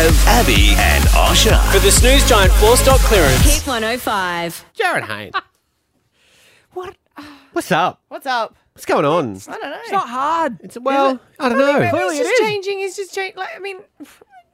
Stav, Abby, and Osher. For the snooze giant floor stock clearance. Hit 105. Jarryd Hayne. what? What's up? What's up? What's going on? I don't know. It's not hard. It's well, I don't know. Maybe Clearly he's it just is. changing. He's just changing. Like, I mean,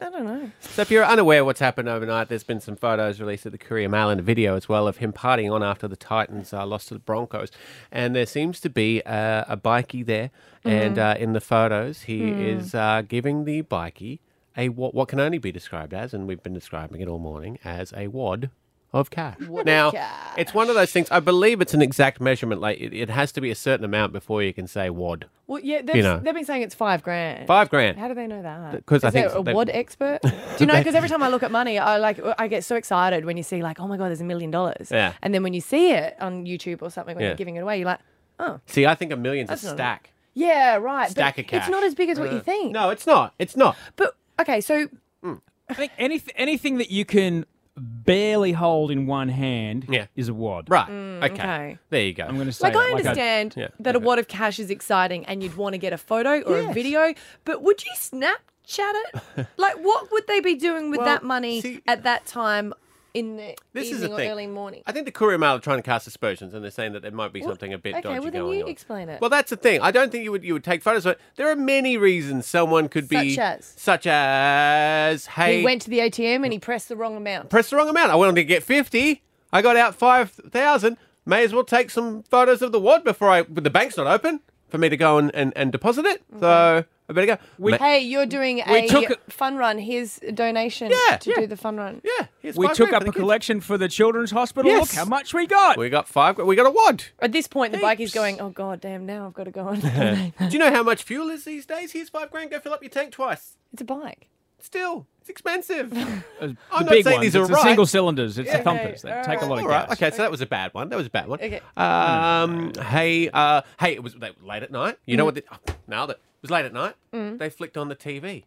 I don't know. So if you're unaware what's happened overnight, there's been some photos released at the Courier Mail and a video as well of him partying on after the Titans uh, lost to the Broncos. And there seems to be uh, a bikie there, and uh, in the photos, he is uh, giving the bikie a what, what can only be described as, and we've been describing it all morning as a wad of cash. now, it's one of those things. I believe it's an exact measurement. Like it, it has to be a certain amount before you can say wad. Well, yeah, they've, You know. they've been saying it's five grand. Five grand. How do they know that? Because I think a wad expert. Do you know? Because every time I look at money, I like I get so excited when you see like, oh my god, there's a million dollars. Yeah. And then when you see it on YouTube or something when Yeah. you're giving it away, you're like, oh. See, I think a million's That's a not- stack. yeah, right. Stack but of cash. It's not as big as what you uh, think. No, it's not. It's not. But okay, so mm. I think anything anything that you can barely hold in one hand Yeah. is a wad. Right. Mm, okay. okay. There you go. I'm going to say like I it understand yeah, that a wad of cash is exciting and you'd want to get a photo or a video, but would you Snapchat it? like, what would they be doing with Well, that money see- at that time in the This is evening or early morning? I think the Courier Mail are trying to cast aspersions, and they're saying that there might be something a bit okay, dodgy well then going you on. explain it. Well, that's the thing. I don't think you would you would take photos of it. There are many reasons someone could be Such as? such as hey, he went to the ATM and he pressed the wrong amount. press the wrong amount. I wanted to get fifty. I got out five thousand. May as well take some photos of the wad before I. But the bank's not open for me to go and, and, and deposit it. So I better go. Ma- Hey, you're doing We a took fun run. Here's a donation Yeah, to yeah. do the fun run. yeah, here's We took up a kids. collection for the children's hospital. Yes. Look how much we got. We got five. We got a wad. At this point, the bike is going, oh, god damn, now I've got to go on. Do you know how much fuel is these days? Here's five grand. Go fill up your tank twice. it's a bike. Still, it's expensive. The I'm not big saying ones. these are it's the right. single cylinders. It's the Okay, thumpers. They take a lot of All right. gas. Okay, so that was a bad one. That was a bad one. Okay. Um. Hey. Uh. Hey. It was late at night. You know what? They, oh, nailed it. It was late at night. They flicked on the TV.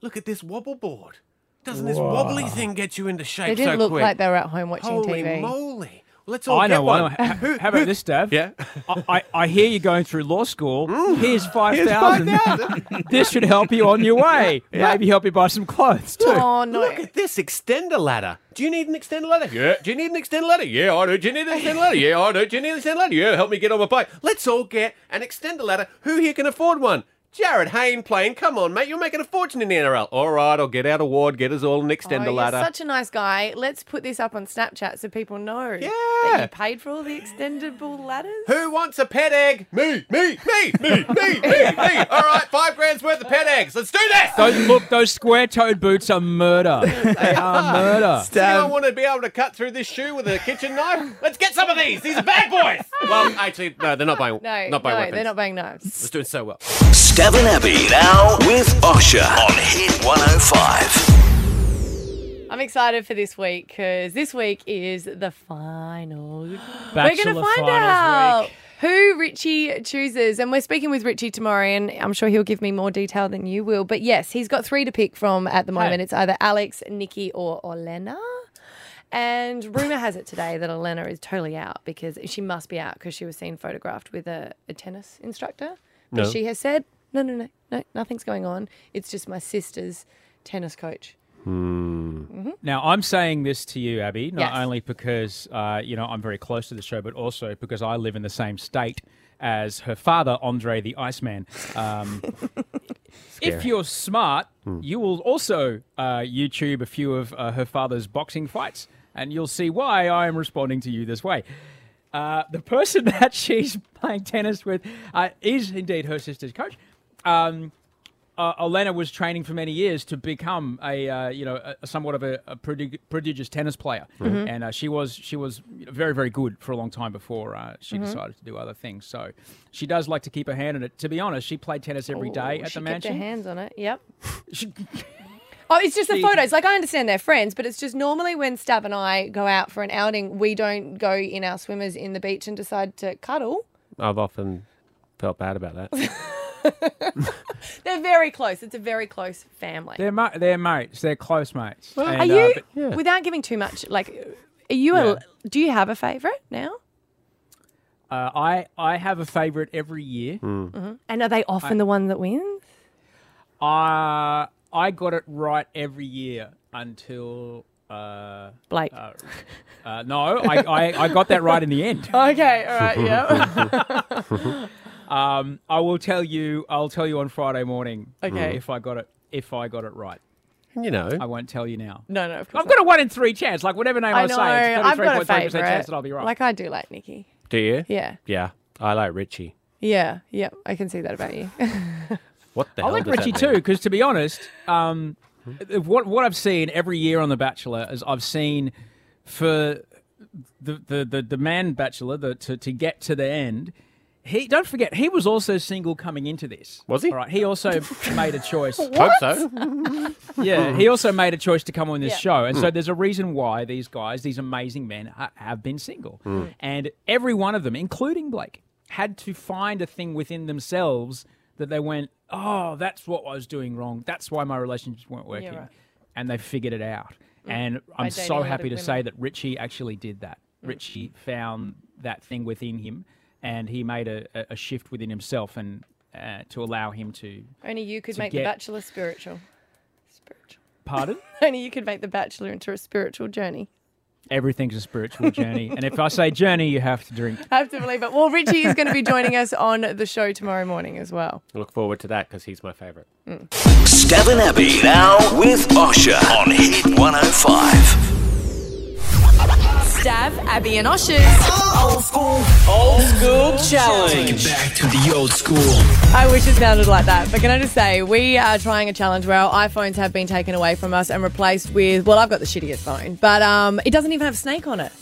Look at this wobble board. Doesn't this wobbly thing get you into shape They didn't so look quick? like they were at home watching Holy TV. moly! Well, let's all I get know one. one. How, how about this, Dav? Yeah. I, I, I hear you're going through law school. Mm. Here's Here's thousand. 5,000. this should help you on your way. Maybe help you buy some clothes too. Oh, no. Look at this extender ladder. Do you need an extender ladder? Yeah. Do you need an extender ladder? Yeah, I do. Do you need an extender ladder? Yeah, I do. Do you need an extender ladder? Yeah, help me get on my bike. Let's all get an extender ladder. Who here can afford one? Jarryd Hayne playing. Come on, mate. You're making a fortune in the NRL. All right, I'll get out a ward, get us all an extender Oh, you're ladder. such a nice guy. Let's put this up on Snapchat so people know Yeah. that you paid for all the extendable ladders. Who wants a pet egg? Me, me, me, me, me, me, me. All right, five grand's worth of pet eggs. Let's do this. Those, look, those square-toed boots are murder. they are murder. Does anyone want to be able to cut through this shoe with a kitchen knife? Let's get some of these. These are bad boys. Well, actually, no, they're not buying. No, not buying no, weapons. they're not buying knives. It's doing so well. Stav and Abby now with Osher on Hit 105. I'm excited for this week because this week is the final. we're going to find out week. who Richie chooses. And we're speaking with Richie tomorrow, and I'm sure he'll give me more detail than you will. But yes, he's got three to pick from at the moment. Hey. It's either Alex, Nikki, or Olena. And rumor has it today that Olena is totally out because she must be out because she was seen photographed with a, a tennis instructor. But No. she has said, no, no, no, no, nothing's going on. It's just my sister's tennis coach. Now, I'm saying this to you, Abby, not Yes. only because uh, you know I'm very close to the show, but also because I live in the same state as her father, Andre the Iceman. Um, if you're smart, you will also uh, YouTube a few of uh, her father's boxing fights, and you'll see why I am responding to you this way. Uh, the person that she's playing tennis with uh, is indeed her sister's coach. Um, uh, Olena was training for many years to become a uh, you know a, a somewhat of a, a prodig- prodigious tennis player, and uh, she was she was very very good for a long time before uh, she decided to do other things. So she does like to keep her hand in it. To be honest, she played tennis every day Oh, at she the kept her mansion. hands on it. Yep. She- Oh, it's just the She- photos. Like I understand they're friends, but it's just normally when Stav and I go out for an outing, we don't go in our swimmers in the beach and decide to cuddle. I've often felt bad about that. They're very close. It's a very close family. they're ma- they're mates. They're close mates. are And, uh, you, but- yeah. without giving too much, like, are you Yeah. a, do you have a favourite now? uh, I I have a favourite every year. And are they often the one that wins? Uh, I got it right every year until. Uh, Blake. uh, uh, no, I, I, I got that right in the end. okay, all right, yeah. Um, I will tell you. I'll tell you on Friday morning. Okay. If I got it, if I got it right, You know, I won't tell you now. no, no, of course I've got a one in three chance. Like whatever name I, I know. say, it's I've got a 33.3% chance that I'll be right. Like I do like Nikki. do you? Yeah, Yeah, I like Richie. yeah, yeah. I can see that about you. What the I hell? like does that Richie mean? too, because to be honest, um, what what I've seen every year on The Bachelor is I've seen for the the the, the man Bachelor the, to to get to the end. He don't forget he was also single coming into this. Was he? All right. He also made a choice. Hope so. Yeah, he also made a choice to come on this Yeah. show, and so hmm. there's a reason why these guys, these amazing men, ha- have been single, hmm. and every one of them, including Blake, had to find a thing within themselves that they went, "Oh, that's what I was doing wrong. That's why my relationships weren't working," right. and they figured it out. And I'm dating a so lot happy of to say that Richie actually did that. Richie found that thing within him, and he made a, a, a shift within himself, and uh, to allow him to. Only you could make get- the Bachelor spiritual. Spiritual. Pardon. Only you could make the Bachelor into a spiritual journey. Everything's a spiritual journey, and if I say journey, you have to drink. I have to believe it. Well, Richie is going to be joining us on the show tomorrow morning as well. Look forward to that because he's my favourite. Stav and Abby now with Osher on Hit 105. Stav, Abby, and Oshers. Old school. Old school challenge. Back to the old school. I wish it sounded like that. But can I just say, we are trying a challenge where our iPhones have been taken away from us and replaced with, well, I've got the shittiest phone, but um, it doesn't even have Snake on it.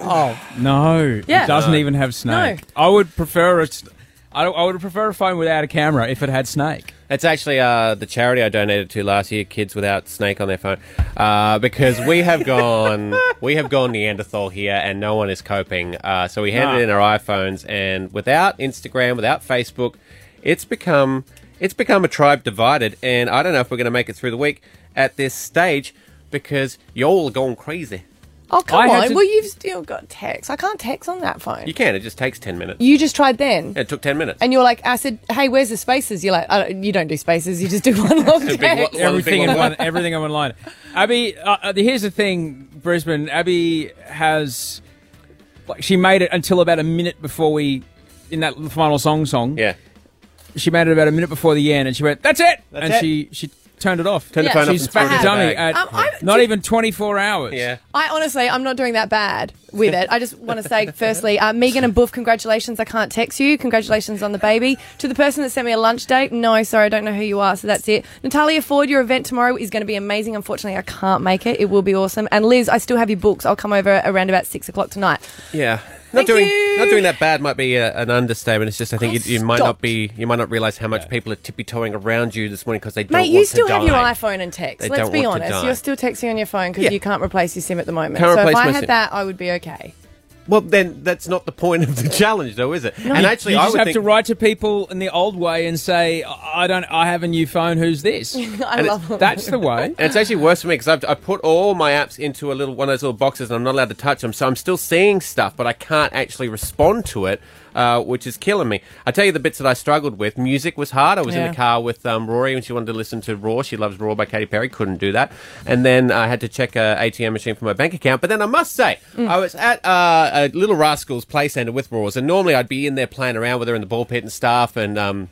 Oh no! Yeah. It doesn't even have snake. I would prefer a. st- I, I would prefer a phone without a camera if it had snake. It's actually uh, the charity I donated to last year, Kids Without Snake on their phone, uh, because we have gone we have gone Neanderthal here, and no one is coping. Uh, so we handed in our iPhones, and without Instagram, without Facebook, it's become it's become a tribe divided. And I don't know if we're going to make it through the week at this stage because y'all are going crazy. Oh, come I had on. to- Well, you've still got text. I can't text on that phone. You can. It just takes ten minutes. You just tried then. It took ten minutes. And you're like, I said, hey, where's the spaces? You're like, I don't, you don't do spaces. You just do one long big text. one- Everything in one. one. Everything in one line. Abby, uh, uh, here's the thing, Brisbane. Abby has, like, she made it until about a minute before we, in that final song song. yeah. She made it about a minute before the end, and she went, "That's it," That's and it. she she turned it off. Turn the Yeah. phone off She's and throw it the dummy at Um, I- not even 24 hours. yeah. I honestly, I'm not doing that bad with it. I just want to say, firstly, uh, Megan and Boof, congratulations. I can't text you. Congratulations on the baby. To the person that sent me a lunch date, no, sorry, I don't know who you are, so that's it. Natalia Ford, your event tomorrow is going to be amazing. Unfortunately, I can't make it. It will be awesome. And Liz, I still have your books. I'll come over around about six o'clock tonight. Yeah. Not Thank doing you. not doing that bad might be a, an understatement. It's just I think you, you might not be you might not realize how much people are tippy toeing around you this morning because they don't Mate, want you to still have your iPhone and text. They Let's don't be want to honest. die. You're still texting on your phone because Yeah. you can't replace your SIM at the moment. Can't so if replace I my had SIM. that, I would be okay. Well, then that's not the point of the challenge, though, is it? And actually, you I just would have think to write to people in the old way and say, "I don't. I have a new phone. Who's this?" I love it. That's the way. And it's actually worse for me because I've I put all my apps into a little one of those little boxes, and I'm not allowed to touch them. So I'm still seeing stuff, but I can't actually respond to it, uh, which is killing me. I tell you the bits that I struggled with. Music was hard. I was in Yeah. the car with um, Rory when she wanted to listen to Roar. She loves Roar by Katy Perry. Couldn't do that. And then I had to check a ATM machine for my bank account. But then I must say, Mm. I was at uh, a Little Rascals Play Centre with Raws, and normally I'd be in there playing around with her in the ball pit and stuff, and. Um,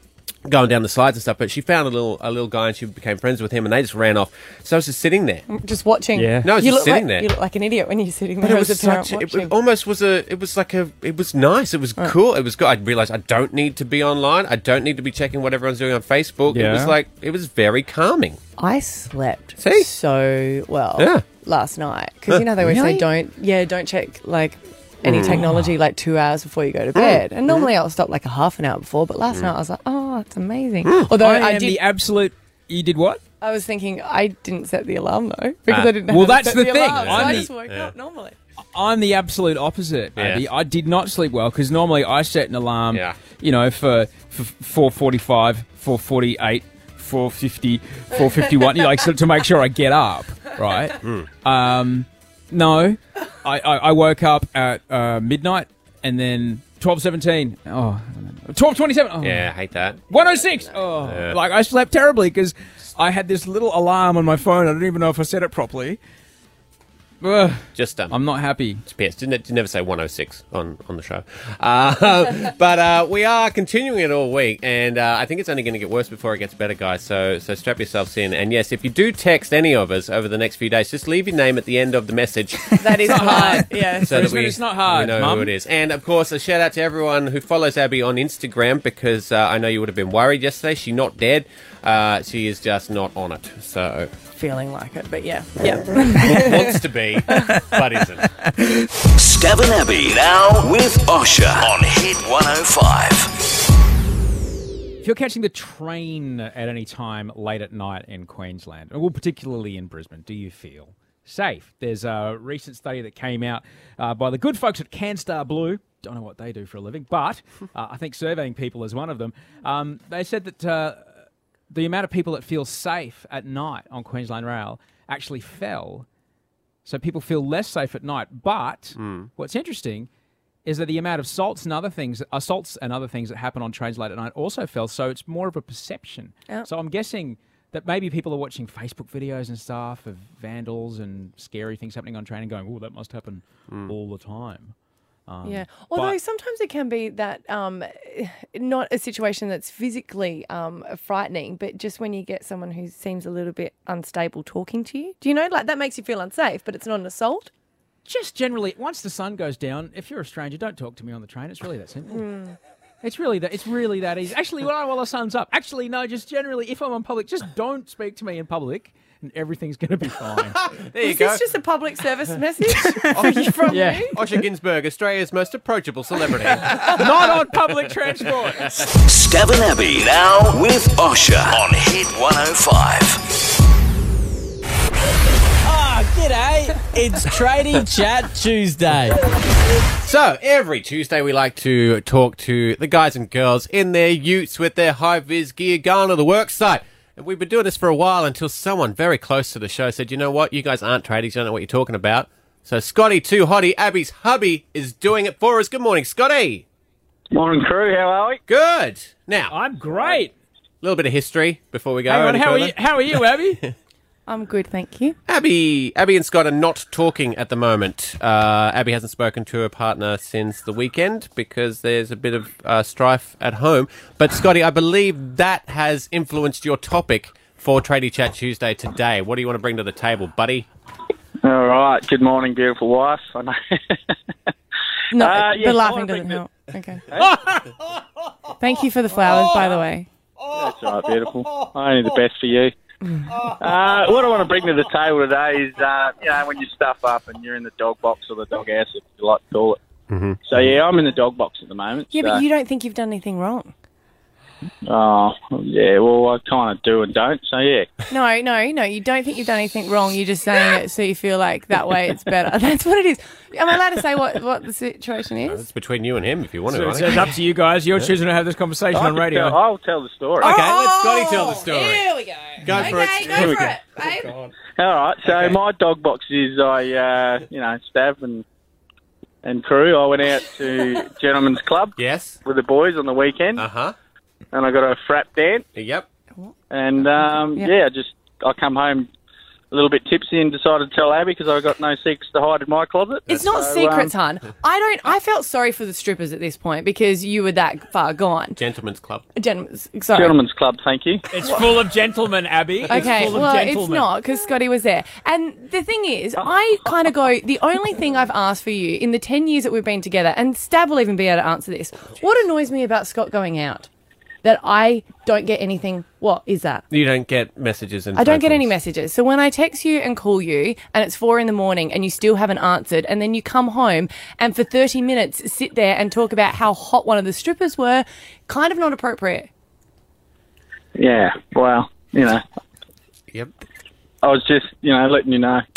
Going down the slides and stuff, but she found a little a little guy and she became friends with him, and they just ran off. So I was just sitting there, Just watching. Yeah. No, it's you just look sitting like, there. You look like an idiot when you're sitting there. But there it was as a parent such. It, watching. almost was a. It was like a. It was nice. It was cool. It was good. I realized I don't need to be online. I don't need to be checking what everyone's doing on Facebook. It was like it was very calming. I slept See? so well Yeah. last night because you know they always Really? say don't yeah don't check like Mm. Any mm. technology like two hours before you go to oh. bed. And normally mm-hmm. I'll stop like a half an hour before, but last mm. night I was like, oh, it's amazing. Mm. Although I I, am did, the absolute. You did what? I was thinking I didn't set the alarm though ah. because Ah. I didn't. Have Well, to that's set the thing. Alarm, so I'm I the- just woke Yeah. up normally. I'm the absolute opposite, Yeah. Abby. I did not sleep well because normally I set an alarm, Yeah. you know, for, for 445, 448, 450, 451, you know, like so to make sure I get up, right? Um, no, I, I, I woke up at uh, midnight and then 1217. Oh, 1227. Oh. Yeah, I hate that. 106. Oh, Yeah. like I slept terribly because I had this little alarm on my phone. I don't even know if I said it properly. Ugh, Just um, I'm not happy. Yes, didn't, didn't never say 106 on, on the show. Uh, but uh, we are continuing it all week, and uh, I think it's only going to get worse before it gets better, guys. So so strap yourselves in. And yes, if you do text any of us over the next few days, just leave your name at the end of the message. That is hard. Yeah. So that we, it's not hard, we know Mum. who it is. And of course, a shout out to everyone who follows Abby on Instagram because uh, I know you would have been worried yesterday. She's not dead. Uh, she is just not on it. So Feeling like it, but yeah. Yeah. wants to be, but isn't. Stav and Abby now with Osher on Hit 105. If you're catching the train at any time late at night in Queensland, well, particularly in Brisbane, do you feel safe? There's a recent study that came out uh, by the good folks at CanStar Blue. Don't know what they do for a living, but uh, I think surveying people is one of them. Um, they said that uh, the amount of people that feel safe at night on Queensland Rail actually fell. So people feel less safe at night. But hmm. what's interesting is that the amount of assaults and other things, uh, assaults and other things that happen on trains late at night also fell. So it's more of a perception. Yeah. So I'm guessing that maybe people are watching Facebook videos and stuff of vandals and scary things happening on train and going, "Oh, that must happen hmm. all the time." Um, Yeah. Although but- sometimes it can be that um, not a situation that's physically um, frightening, but just when you get someone who seems a little bit unstable talking to you. Do you know? Like that makes you feel unsafe, but it's not an assault. just generally, once the sun goes down, if you're a stranger, don't talk to me on the train. It's really that simple. Hmm. It's really that. It's really that easy. Actually, while while the sun's up, actually no. Just generally, if I'm on public, just don't speak to me in public, and everything's going to be fine. There you Is go. this just a public service message from Yeah. you? Osher Günsberg, Australia's most approachable celebrity. Not on public transport. Stav and Abby now with Osher on Hit 105. Ah, g'day. It's Tradie Chat Tuesday. so, every Tuesday we like to talk to the guys and girls in their utes with their high vis gear going to the work site. And we've been doing this for a while until someone very close to the show said, you know what, you guys aren't tradies, you don't know what you're talking about. So, Scotty Too Hottie, Abby's hubby, is doing it for us. Good morning, Scotty. Morning, crew. How are we? Good. Now, I'm great. A little bit of history before we go. Hang on, any how are you? How are you, Abby? I'm good, thank you. Abby, Abby and Scott are not talking at the moment. Uh, Abby hasn't spoken to her partner since the weekend because there's a bit of uh, strife at home. But Scotty, I believe that has influenced your topic for Tradie Chat Tuesday today. What do you want to bring to the table, buddy? All right. Good morning, beautiful wife. I know. No, Uh, yes, I but laughing doesn't bring help. Okay. Thank you for the flowers, by the way. That's all right, beautiful. Only the best for you. Uh, what I want to bring to the table today is, uh, you know, when you stuff up and you're in the dog box or the dog house, if you like to call it. Mm-hmm. So yeah, I'm in the dog box at the moment. Yeah, so- but you don't think you've done anything wrong. Oh, yeah. Well, I kind of do and don't. So yeah. No, no, no. You don't think you've done anything wrong. You're just saying it so you feel like that way it's better. That's what it is. Am I allowed to say what, what the situation is? It's between you and him if you want to. So Ronnie. it's up to you guys. You're choosing to have this conversation I on can radio. Tell, I'll tell the story. Okay, let Scotty tell the story. Here we go. Go for okay, it. go Here we for go. it, babe. All right. So my dog box is I, uh, you know, Stav and and crew. I went out to Gentlemen's Club Yes. with the boys on the weekend, Uh huh. And I got a frap dance. Yep. And um, Yeah. yeah, just I come home a little bit tipsy and decided to tell Abby because I got no secrets to hide in my closet. It's not So, secrets, um, hon. I don't. I felt sorry for the strippers at this point because you were that far gone. Gentlemen's Club. Gentlemen, sorry. Gentlemen's Club, thank you. It's full of gentlemen, Abby. It's Okay, full of well, it's gentlemen. not because Scotty was there. And the thing is, I kind of go, the only thing I've asked for you in the 10 years that we've been together, and Stav will even be able to answer this, what annoys me about Scott going out? That I don't get anything. What is that? You don't get messages and I don't phone get any messages. So when I text you and call you and it's four in the morning and you still haven't answered, and then you come home and for 30 minutes sit there and talk about how hot one of the strippers were, kind of not appropriate. Yeah, well, you know, Yep. I was just, you know, letting you know.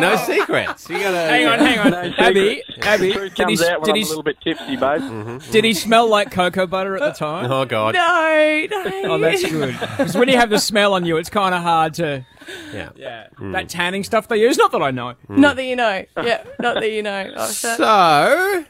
No secrets. You gotta. Hang on, hang on. Abby, Abby, Truth did he, comes out when did, I'm he, a little bit tipsy, babe. Mm-hmm, mm-hmm. did he smell like cocoa butter at the time? Oh God. No, no. Oh, that's good. Because when you have the smell on you, it's kind of hard to. Yeah. Yeah. Mm. That tanning stuff they use, not that I know. Mm. Not that you know. Yeah, not that you know. Oh, shit. So,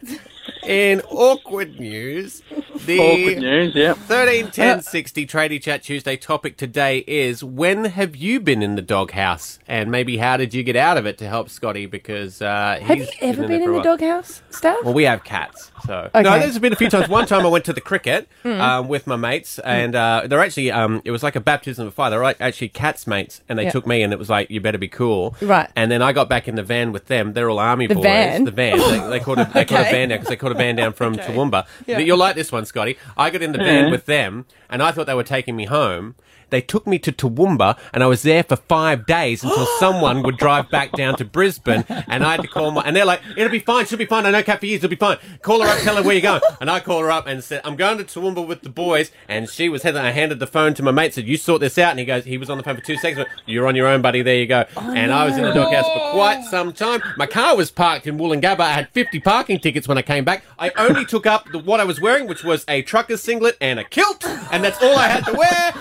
in awkward news, All good The news, yeah. 13 10 60 Tradie Chat Tuesday topic today is when have you been in the doghouse? And maybe how did you get out of it to help Scotty? Because uh, Have he's you ever been in for a the while. doghouse, Steph? Well, we have cats, so Okay. no. There's been a few times. One time I went to the cricket Hmm. um, with my mates, and uh, they're actually um, it was like a baptism of fire. They're like actually cats mates, and they Yeah. took me, and it was like you better be cool, Right. And then I got back in the van with them. They're all army The boys. van? The van. They, they called it they called it Okay. van down because they called a band down from Okay. Toowoomba. Yeah. You'll like this one, Scotty. I got in the van mm-hmm. with them, and I thought they were taking me home. They took me to Toowoomba, and I was there for five days until someone would drive back down to Brisbane, and I had to call my. And they're like, "It'll be fine. She'll be fine. I know cat for years. It'll be fine. Call her up. Tell her where you're going." And I call her up and said, "I'm going to Toowoomba with the boys." And she was heading. I handed the phone to my mate. Said, "You sort this out." And he goes, he was on the phone for two seconds. Went, You're on your own, buddy. There you go. Oh, and I was in the doghouse for quite some time. My car was parked in Woolloongabba. I had 50 parking tickets when I came back. I only took up the, what I was wearing, which was a trucker's singlet and a kilt, and that's all I had to wear.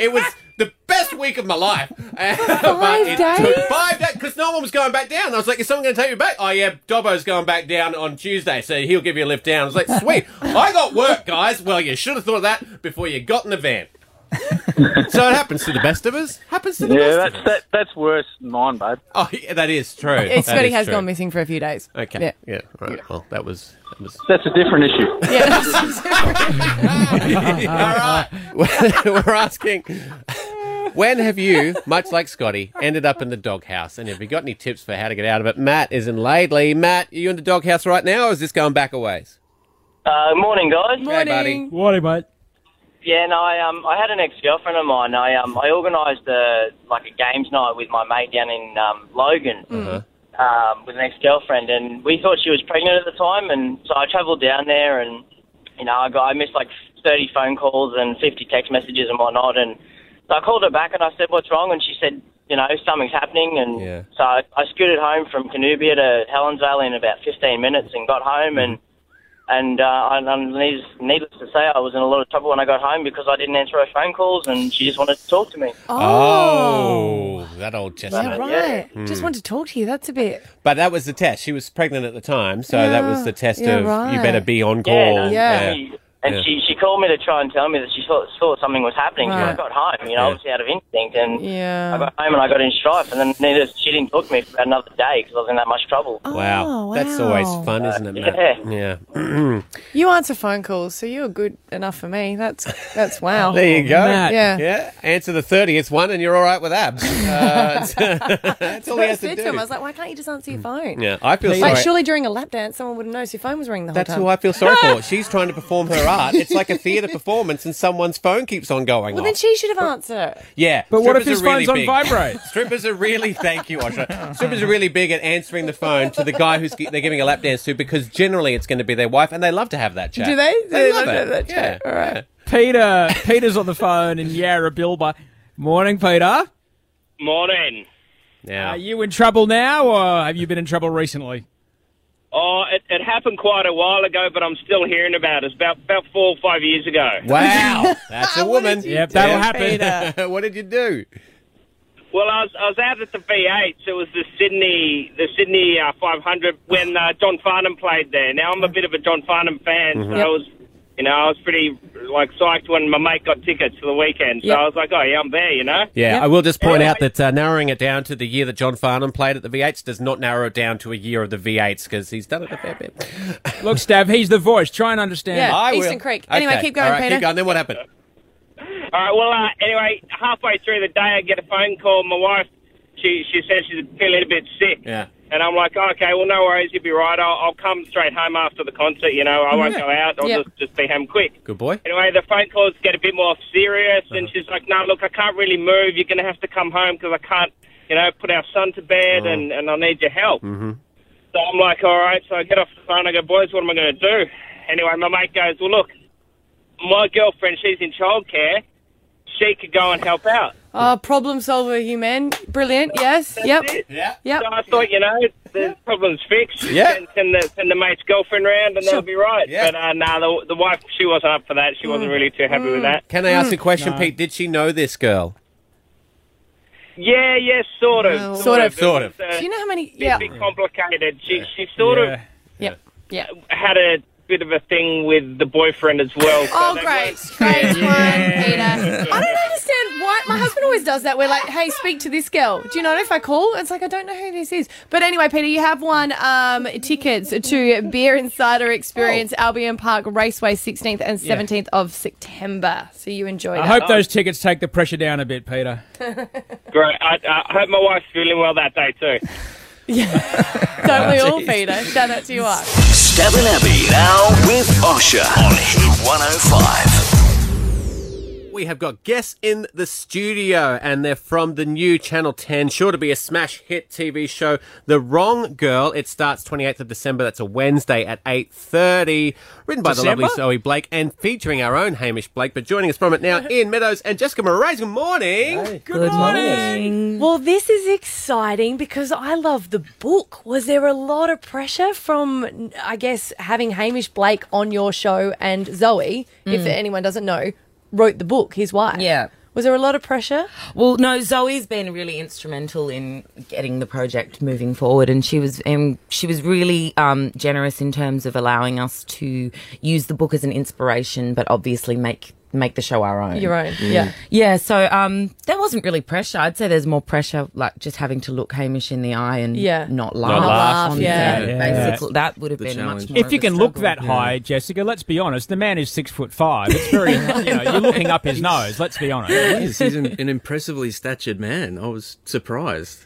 It was the best week of my life. Five it days? Took five days because no one was going back down. I was like, "Is someone going to take me back?" Oh yeah, Dobbo's going back down on Tuesday, so he'll give you a lift down. I was like, "Sweet, I got work, guys." Well, you should have thought of that before you got in the van. so it happens to the best of us. Happens to the Yeah, best that's of us. that, that's worse than mine, babe. Oh, yeah, that is true. Yeah, That Scotty is has true. gone missing for a few days. Okay. Yeah. Yeah. right. Well, that was. That was... That's a different issue. Yeah. All right. We're asking. When have you, much like Scotty, ended up in the doghouse? And have you got any tips for how to get out of it? Matt is in Laidley. Matt, are you in the doghouse right now, or is this going back a ways? Uh, morning, guys. Hey, buddy. Morning. What, mate? Yeah, no, I um, I had an ex-girlfriend of mine. I um, I organised a like a games night with my mate down in um, Logan, um, with an ex-girlfriend, and we thought she was pregnant at the time, and so I travelled down there, and you know, I got I missed like thirty phone calls and fifty text messages and whatnot, and so I called her back and I said, "What's wrong?" And she said, "You know, something's happening." And Yeah. so I, I scooted home from Canubia to Helensvale in about fifteen minutes and got home and. And uh, and, and needless, needless to say, I was in a lot of trouble when I got home because I didn't answer her phone calls, and she just wanted to talk to me. Oh, that old chestnut. Yeah, right. Just wanted to talk to you. That's a bit. But that was the test. She was pregnant at the time, so that was the test Yeah, of you better be on Yeah, call. no, Yeah. She- and Yeah. she she called me to try and tell me that she thought, thought something was happening. So I got home, you know, Yeah. obviously out of instinct, and I Yeah. got home and I got in strife, and then neither she didn't talk to me for another day because I was in that much trouble. Wow. Oh, That's always wow. fun, isn't it, Matt? Yeah. Yeah. You answer phone calls, so you're good enough for me. That's that's wow. There you go. Matt. Yeah. Yeah. Answer the 30th one and you're all right with abs. Uh, that's all he I has to said do. to him, I was like, why can't you just answer your phone? yeah, I feel Like, sorry. surely during a lap dance, someone would have noticed your phone was ringing the whole That's time. who I feel sorry for. She's trying to perform her art. It's like a theatre performance and someone's phone keeps on going well, off. then she should have answered. yeah. But what if strippers his are really phone's on big. vibrate? Strippers are really, thank you, Osher. Strippers are really big at answering the phone to the guy who's they're giving a lap dance to because generally it's going to be their wife and they love to have that chat. Do they? Do They they love love to it. have that chat? Yeah. All right. Peter, Peter's on the phone in Yarrabilba. Morning, Peter. Morning. Now, Are you in trouble now, or have you been in trouble recently? Oh, it, it happened quite a while ago, but I'm still hearing about it. It's about about four or five years ago. wow, that's a woman. Yep, that'll do, happen. What did you do? Well, I was I was out at the V8. It was the Sydney the Sydney uh, 500 when uh, John Farnham played there. Now I'm a bit of a John Farnham fan, so Yep. I was. You know, I was pretty like psyched when my mate got tickets for the weekend. So Yep. I was like, "Oh yeah, I'm there." You know. Yeah, Yep. I will just point Yeah. out that uh, narrowing it down to the year that John Farnham played at the V8s does not narrow it down to a year of the V8s because he's done it a fair bit. Look, Stav, he's the voice. Try and understand. Yeah. I will. Eastern Creek. Anyway, Okay. keep going, All right, Peter. Keep going. Then what happened? All right. Well, uh, anyway, halfway through the day, I get a phone call. My wife, she she says she's feeling a bit sick. Yeah. And I'm like, okay, well, no worries, you'll be right. I'll, I'll come straight home after the concert. You know, I won't go out. I'll Yep. just just be home quick. Good boy. Anyway, the phone calls get a bit more serious, and she's like, no, look, I can't really move. You're going to have to come home because I can't, you know, put our son to bed, and and I need your help. Mm-hmm. So I'm like, all right. So I get off the phone. I go, boys, what am I going to do? Anyway, my mate goes, well, look, my girlfriend, she's in childcare. She could go and help out. Oh, problem solver, you man. Brilliant. Yes. Yep. It. Yeah. Yep. So I thought, you know, the problem's fixed. Yeah. Send, send, the, send the mate's girlfriend round and Sure. they'll be right. Yeah. But uh, nah, the, the wife, she wasn't up for that. She Mm. wasn't really too happy with that. Can I ask a question, Pete? Did she know this girl? Yeah, yeah, sort of. Well, Sort of. It Sort was, of. Uh, Do you know how many? bit, Yeah. bit complicated. She, she sort Yeah. of Yeah. had a bit of a thing with the boyfriend as well. So Oh, great. was- Great one, Peter. I don't understand why. My husband always does that. We're like, hey, speak to this girl. Do you know if I call? It's like, I don't know who this is. But anyway, Peter, you have won um, tickets to Beer Insider Experience, Albion Park Raceway, 16th and 17th of September. So you enjoy I that. hope those tickets take the pressure down a bit, Peter. Great. I, I hope my wife's feeling well that day too. Don't we all, Peter? Shout out to you all. Stav and Abby now with Osher on Hit 105. We have got guests in the studio, and they're from the new Channel 10, sure to be a smash hit TV show, The Wrong Girl. It starts 28th of December. That's a Wednesday at 8.30. Written by the lovely Zoe Blake and featuring our own Hamish Blake. But joining us from it now, Ian Meadows and Jessica Marais. Good morning. Good morning. Well, this is exciting because I love the book. Was there a lot of pressure from, I guess, having Hamish Blake on your show and Zoe, if mm. anyone doesn't know, wrote the book, his wife? Yeah. Was there a lot of pressure? Well, no, Zoe's been really instrumental in getting the project moving forward, and she was um, she was really um, generous in terms of allowing us to use the book as an inspiration, but obviously make make the show our own. Your own, yeah. Yeah, so um, there wasn't really pressure. I'd say there's more pressure, like just having to look Hamish in the eye and Yeah. not laugh. laugh, on yeah. set, Yeah. Basically, that would have been challenge. much more. If of you a can look struggle. that high, Jessica, let's be honest. The man is six foot five. It's very, you know, you're looking up his nose. Let's be honest. He's, he's an, an impressively statured man. I was surprised.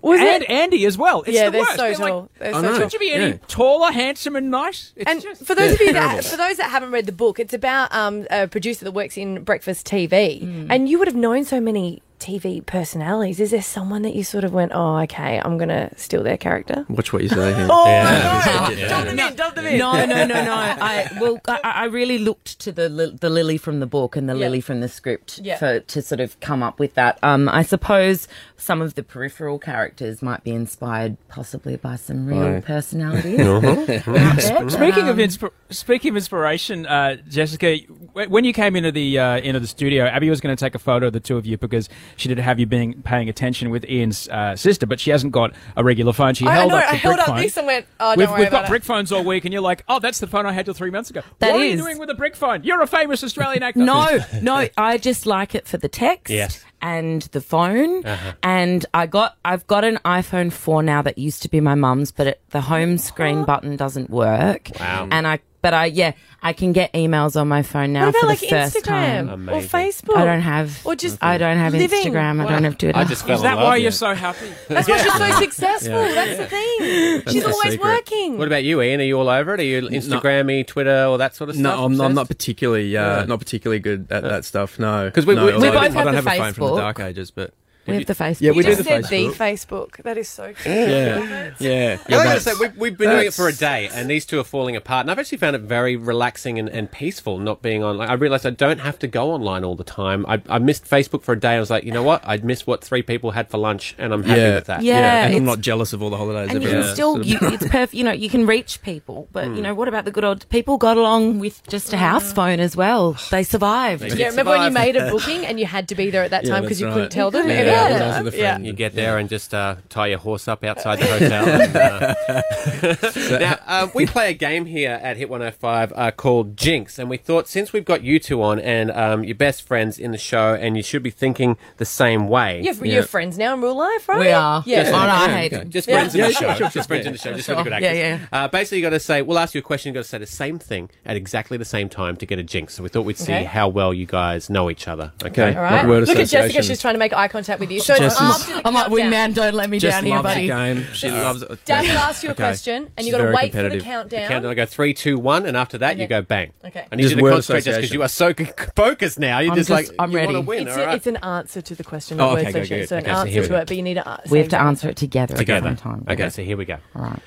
Was and it? Andy as well. It's yeah, the they're worst. so They're like, tall. They're so tall. Could you be any Yeah. taller, handsome, and nice? It's And just- for those of you that for those that haven't read the book, it's about um, a producer that works in breakfast TV, Mm. and you would have known so many TV personalities. Is there someone that you sort of went, "Oh, okay, I'm gonna steal their character"? Watch what you say here. Oh, Yeah. dump them in, dump them in. No, no, no, no. I well, I, I really looked to the li- the Lily from the book and the Yeah. Lily from the script Yeah. for to sort of come up with that. Um, I suppose some of the peripheral characters might be inspired possibly by some real Right. personalities. out there, but, Speaking of um, insp- speaking of inspiration, uh, Jessica, when you came into the uh, into the studio, Abby was going to take a photo of the two of you because she did have you being paying attention with Ian's uh, sister, but she hasn't got a regular phone. She I held know. up the I held brick up phone. this and went, "Oh, don't We've, worry we've about got it." brick phones all week, and you're like, "Oh, that's the phone I had till three months ago." That what are you doing with a brick phone? You're a famous Australian actor. No, no, I just like it for the text Yes. and the phone. Uh-huh. And I got, I've got an iPhone 4 now that used to be my mum's, but it, the home screen button doesn't work. Wow. And I, but I, yeah, I can get emails on my phone now What about for like the first Instagram time. or Amazing. Facebook? I don't have, Or just I don't have living. Instagram. I don't have Twitter. I just fell Is in that love. why you're so happy? That's why she's so successful. Yeah. That's the thing. she's the always secret. working. What about you, Ian? Are you all over it? Are you Instagrammy, Twitter, all that sort of stuff? No, I'm, I'm not particularly uh, not particularly good at that stuff. No, 'Cause we- no, we- we although I both don't- I have don't the have a phone from the Facebook. dark ages, but we have the Facebook. Yeah, we you do just the said the Facebook. Facebook. That is so cute. yeah, yeah. I gotta That's- say, we've, we've been doing it for a day, and these two are falling apart. And I've actually found it very relaxing and, and peaceful not being on. Like, I realised I don't have to go online all the time. I, I missed Facebook for a day. I was like, you know what? I'd missed what three people had for lunch, and I'm happy Yeah. with that. Yeah. and I'm it's- not jealous of all the holidays. and you everyone can else still, you, it's perfect. You know, you can reach people, but you hmm. know, what about the good old people? Got along with just a hmm. house phone as well. They survived. Yeah, remember when you made a booking and you had to be there at that time because that's you right. couldn't tell them? Yeah, Everyone yeah, did those are the yeah. You get there and just uh, tie your horse up outside the hotel. and, uh, now, uh, we play a game here at Hit 105 uh, called Jinx, and we thought since we've got you two on and um, your best friends in the show, and you should be thinking the same way. You're, you're friends now in real life, right? We are. Yeah. Oh, no, I hate Okay. it. Just Yeah. friends in Yeah, the sure, show. just friends in the show. Just really good Yeah, actors. yeah. Uh, basically, you got to say, we'll ask you a question. You got to say the same thing at exactly the same time to get a jinx. So we thought we'd see Okay. how well you guys know each other. Okay. Okay. All right. Word Look at Jessica. She's trying to make eye contact with you. So Jess is- after the I'm like, countdown, wingman, don't let me Jess down here, loves the buddy. game. She loves it. Dad will ask you a Okay. question, and She's you got to very wait for the competitive. countdown. Countdown. I go three, two, one, and after that you go bang. Okay. I need Just you to word concentrate just because association. you are so c- focused now. You're I'm just, just- like I'm you want to ready. win. It's, all a, right. it's an answer to the question, Oh, not word okay, good, association. good. So an Okay, so answer here we to go. it, but you need to We have to answer it together, together. at the same time. Okay, so here we go. All right.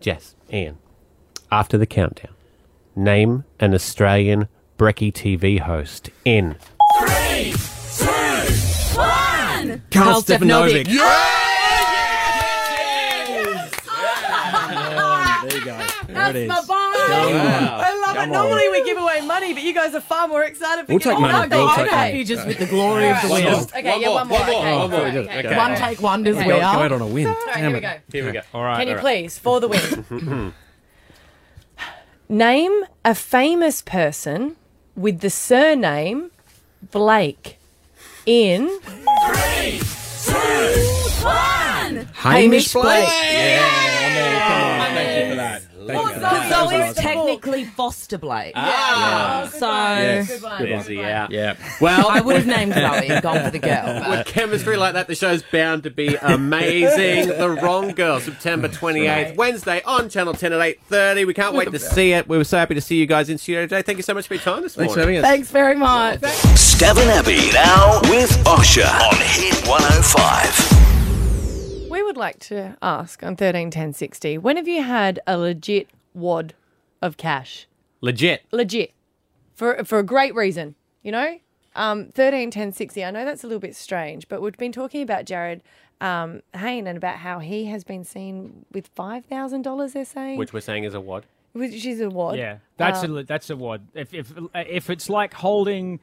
Jess, Ian. After the countdown, name an Australian Brecky TV host in. Karl Stefanovic. There you go. There it is. That's my bar. I love it. Normally we give away money, but you guys are far more excited. For We'll take oh, money. no, We'll okay. take Happy just with the glory of the One win. more. Okay, yeah, one more. One more. Okay, One more. okay, Okay. okay. One take wonders Okay. we Go are. out on a win. All right, here we go. Here we go. All right. Can you all right. please, for the win, Name a famous person with the surname Blake in three, two, one. Hamish Blake. Thank you for that. Thank you for that. So it's technically Foster Blake. Ah, So Good one. busy, yeah. Yeah. Well, I would have named Zoe and gone for the girl. With chemistry like that, the show's bound to be amazing. the Wrong Girl, September 28th, Wednesday on Channel 10 at 8.30. We can't wait to see it. We were so happy to see you guys in studio today. Thank you so much for your time this Thanks for morning. having us. Thanks very much. Stav and Abby now with Osher on Hit 105. We would like to ask on thirteen ten sixty. When have you had a legit wad of cash? Legit. Legit, for for a great reason. You know, um, thirteen ten sixty. I know that's a little bit strange, but we've been talking about Jarryd um, Hayne and about how he has been seen with five thousand dollars. They're saying, Which we're saying is a wad. which is a wad. Yeah, that's Um, a that's a wad. If if if it's like holding,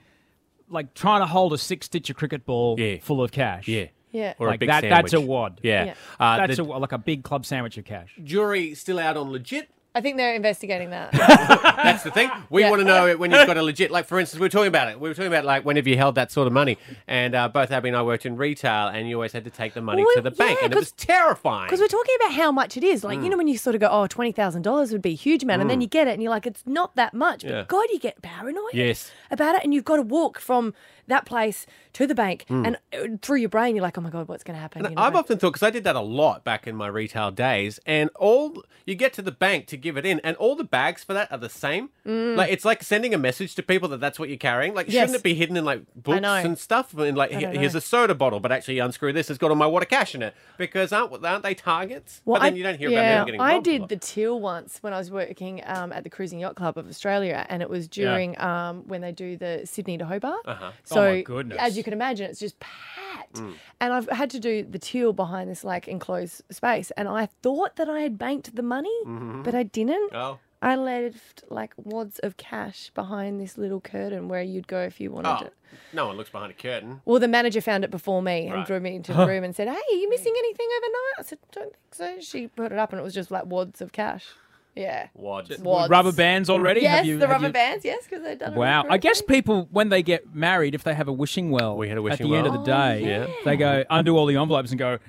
like trying to hold a six stitcher cricket ball Yeah. full of cash. Yeah. yeah. Or like a big that. sandwich. That's a wad. Yeah. Yeah. Uh, That's the a, like a big club sandwich of cash. jury still out on legit. I think they're investigating that. That's the thing. We Yeah. want to know it when you've got a legit, like for instance, we were talking about it. We were talking about like whenever you held that sort of money, and uh, both Abby and I worked in retail, and you always had to take the money Well, to the bank, yeah, and it was terrifying. Because we're talking about how much it is. Like, Mm. you know, when you sort of go, oh, $20,000 would be a huge amount. And then you get it and you're like, it's not that much. But Yeah. God, you get paranoid Yes. about it. And you've got to walk from that place to the bank. Mm. And uh, through your brain, you're like, oh my God, what's going to happen? You know? I've often thought because I did that a lot back in my retail days, and all you get to the bank to give it in, and all the bags for that are the same. Like it's like sending a message to people that that's what you're carrying. Like Mm. Yes. shouldn't it be hidden in like books and stuff? And like I "Here- don't here's know. a soda bottle, but actually unscrew this, it's got all my water cash in it because aren't aren't they targets? Well, but then I- you don't hear yeah, about them getting I did the till once when I was working um, at the Cruising Yacht Club of Australia, and it was during um, when they do the Sydney to Hobart. Uh-huh. So, Oh my goodness. as you can imagine, it's just packed. Mm. And I've had to do the teal behind this like enclosed space, and I thought that I had banked the money, Mhm. but I didn't. Oh. I left like wads of cash behind this little curtain where you'd go if you wanted Oh, it. no one looks behind a curtain. Well, the manager found it before me and Right. drew me into the room and said, "Hey, are you missing anything overnight?" I said, "Don't think so." She put it up, and it was just like wads of cash. Yeah. Wads. Wads. Rubber bands already? Yes, Have you- the have rubber you- bands. Yes, because they've done it. Wow. I guess people, when they get married, if they have a wishing well We had a wishing at wishing the end of the day, Oh, yeah. they go, undo all the envelopes and go,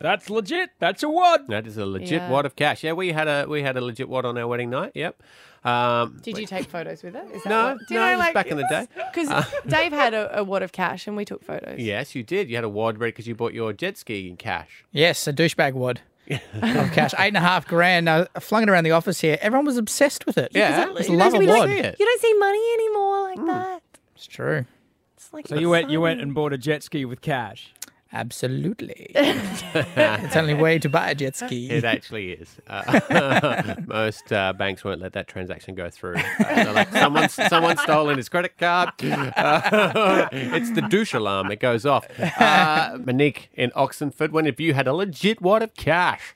that's legit. That's a wad. That is a legit Yeah. wad of cash. Yeah, we had a we had a legit wad on our wedding night. Yep. Um, Did you take photos with it? Is that No, what- Do you no, know, it was like, back in the day. Because Uh, Dave had a, a wad of cash and we took photos. Yes, you did. You had a wad ready because you bought your jet ski in cash. Yes, a douchebag wad of cash. Eight and a half grand. I flung it around the office here. Everyone was obsessed with it. Yeah, Just you love a we wad. don't, you don't see money anymore like hmm. that. It's true. It's like So you went, you went and bought a jet ski with cash. Absolutely. it's the only way to buy a jet ski. It actually is. Uh, most uh, banks won't let that transaction go through. Uh, they're like, someone's, someone's stolen his credit card. Uh, it's the douche alarm. It goes off. Uh, Monique in Oxenford, when have you had a legit wad of cash?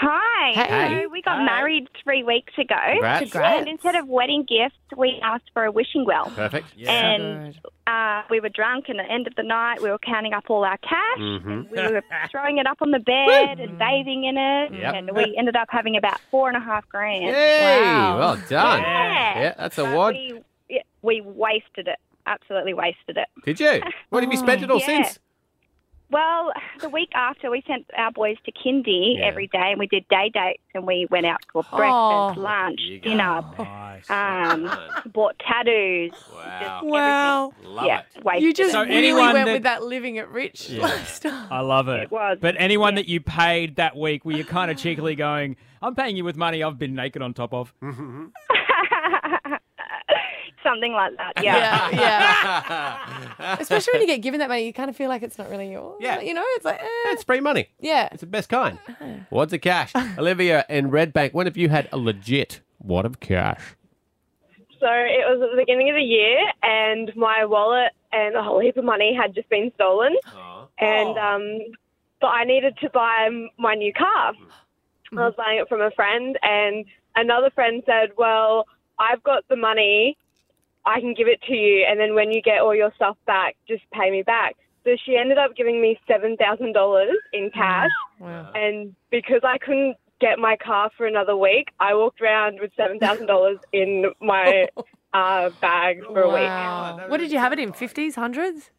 Hi. Hey. So we got married three weeks ago. Congrats. Congrats. And instead of wedding gifts, we asked for a wishing well. Perfect. Yeah. And uh, we were drunk, and at the end of the night, we were counting up all our cash. Mhm. We were throwing it up on the bed and bathing in it, Yep. and we ended up having about four and a half grand. Yay! Well done. Yeah. Yeah, that's a But wad. We, we wasted it. Absolutely wasted it. Did you? What have you spent it all Yeah. since? Well, the week after, we sent our boys to kindy Yeah. every day, and we did day dates, and we went out for breakfast, Oh. lunch, dinner, Nice. um, bought tattoos. Wow. Wow. Love yeah, it. You just So really went that- with that living it rich Yeah. lifestyle. I love it. It was. But anyone that you paid that week, were you kind of cheekily going, I'm paying you with money I've been naked on top of? Something like that, yeah. Yeah, yeah. Especially when you get given that money, you kind of feel like it's not really yours. Yeah. You know, it's like, eh. It's free money. yeah. It's the best kind. Wads of cash. Olivia in Red Bank, when have you had a legit wad of cash? So it was at the beginning of the year, and my wallet and a whole heap of money had just been stolen. And um, but I needed to buy my new car. I was buying it from a friend, and another friend said, "Well, I've got the money. I can give it to you, and then when you get all your stuff back, just pay me back." So she ended up giving me seven thousand dollars in cash, Wow. and because I couldn't get my car for another week. I walked around with seven thousand dollars in my uh, bag for a week. What did you have it in? 50s, hundreds?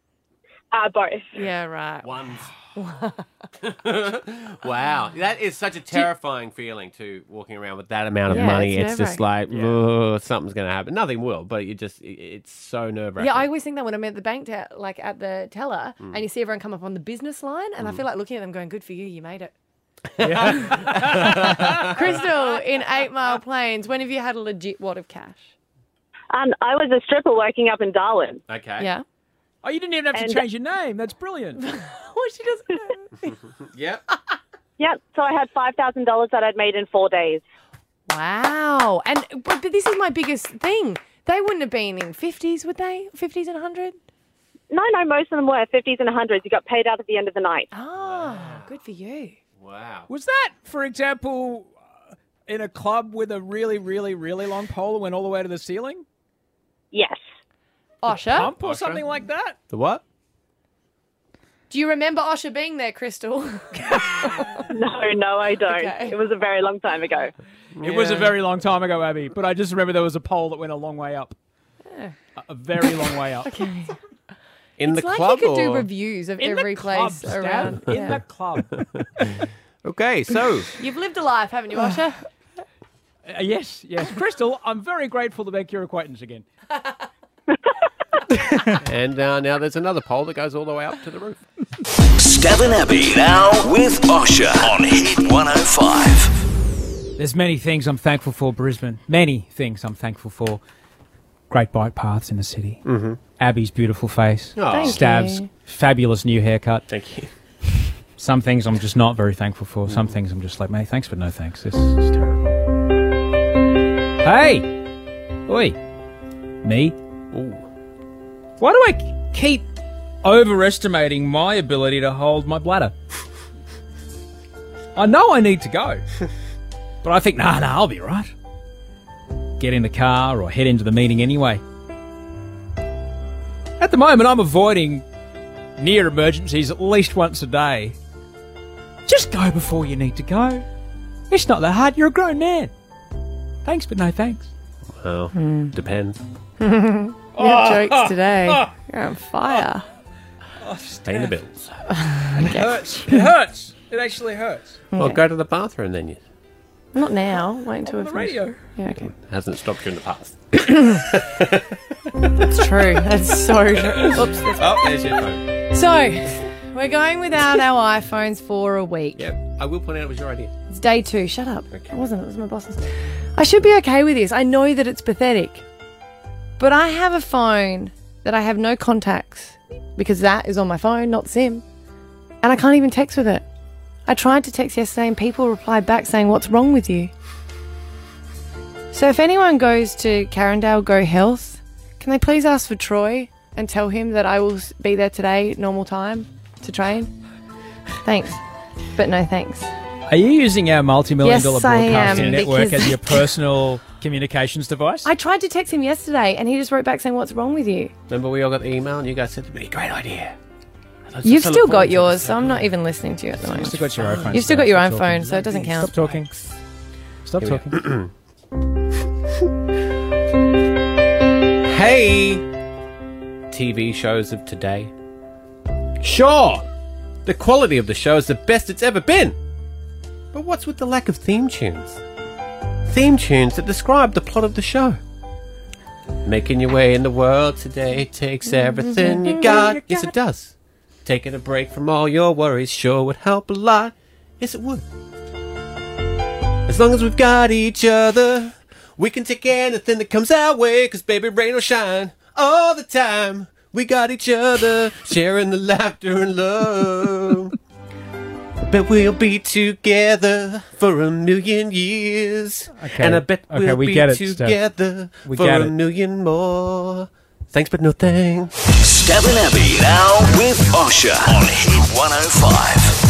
Uh, both. Yeah, right. Ones. wow, that is such a terrifying feeling to walking around with that amount of Yeah, money. it's It's, just like, "Ugh, something's going to happen. Nothing will, but you just, it- it's so nerve wracking. Yeah, I always think that when I'm at the bank, te- like at the teller, Mm. and you see everyone come up on the business line, and I feel like looking at them going, good for you, you made it. Crystal, in Eight Mile Plains, when have you had a legit wad of cash? Um, I was a stripper working up in Darwin. Okay. Yeah. Oh, you didn't even have to change your name. That's brilliant. what she doesn't Yep. Yep. So I had five thousand dollars that I'd made in four days. Wow. And but, but this is my biggest thing. They wouldn't have been in 50s, would they? 50s and 100? No, no, most of them were fifties and hundreds. You got paid out at the end of the night. Oh, good for you. Wow. Was that, for example, uh, in a club with a really, really, really long pole that went all the way to the ceiling? Yes. Osher? Pump or something like that? The what? Do you remember Osher being there, Crystal? No, no, I don't. Okay. It was a very long time ago. It was a very long time ago, Abby, but I just remember there was a pole that went a long way up. A, a very long way up. okay. In it's the like club you could do reviews of In every club, place Stav. around. In Yeah. the club. Okay, so You've lived a life, haven't you, Osher? Uh, yes, yes. Crystal, I'm very grateful to make your acquaintance again. And uh, now there's another pole that goes all the way up to the roof. Stav Abby now with Osher on Hit 105. There's many things I'm thankful for, Brisbane. Many things I'm thankful for. Great bike paths in the city. Mhm. Abby's beautiful face. Oh. Thank Stav's you. fabulous new haircut. Thank you. Some things I'm just not very thankful for. Some things I'm just like, mate, thanks, but no thanks. This is terrible. Hey! Oi! Me? Why do I keep overestimating my ability to hold my bladder? I know I need to go, but I think, nah, nah, I'll be right. Get in the car or head into the meeting anyway. At the moment, I'm avoiding near emergencies at least once a day. Just go before you need to go. It's not that hard. You're a grown man. Thanks, but no thanks. Well, hmm. depends. you Oh, have jokes oh, today. oh. You're on fire. Oh, Paying the bills. It hurts. It hurts. It actually hurts. Well, go to the bathroom then. You Not now. Wait until On we're the radio. Yeah, okay. hasn't stopped you in the past. That's true. That's so true. Oops. that's- Oh, there's your phone. So, we're going without our iPhones for a week. Yep. I will point out it was your idea. It's day two. Shut up. It wasn't. It was my boss's. I should be okay with this. I know that it's pathetic. But I have a phone that I have no contacts because that is on my phone, not SIM. And I can't even text with it. I tried to text yesterday and people replied back saying, What's wrong with you? So if anyone goes to Carindale Go Health, can they please ask for Troy and tell him that I will be there today, normal time, to train? Thanks. But no thanks. Are you using our multi-million Yes, dollar I am, broadcasting network as your personal communications device? I tried to text him yesterday and he just wrote back saying, What's wrong with you? Remember, we all got the email and you guys said to me, great idea. Let's You've still got yours, so I'm not even listening to you at the moment. You've still got your iPhone. You've still got your own phone, so it doesn't count. Stop talking. Stop talking. Hey, TV shows of today. Sure, the quality of the show is the best it's ever been. But what's with the lack of theme tunes? Theme tunes that describe the plot of the show. Making your way in the world today takes everything you got. Yes, it does. Taking a break from all your worries sure would help a lot. Yes, it would. As long as we've got each other, we can take anything that comes our way, cause baby, rain or shine, all the time. We got each other, sharing the laughter and love. Bet we'll be together for a million years. Okay, And I bet okay, we'll we be get it, Steph. together We for get a it. million more. Thanks, but no thanks. Stav and Abby now with Osher on Hit 105.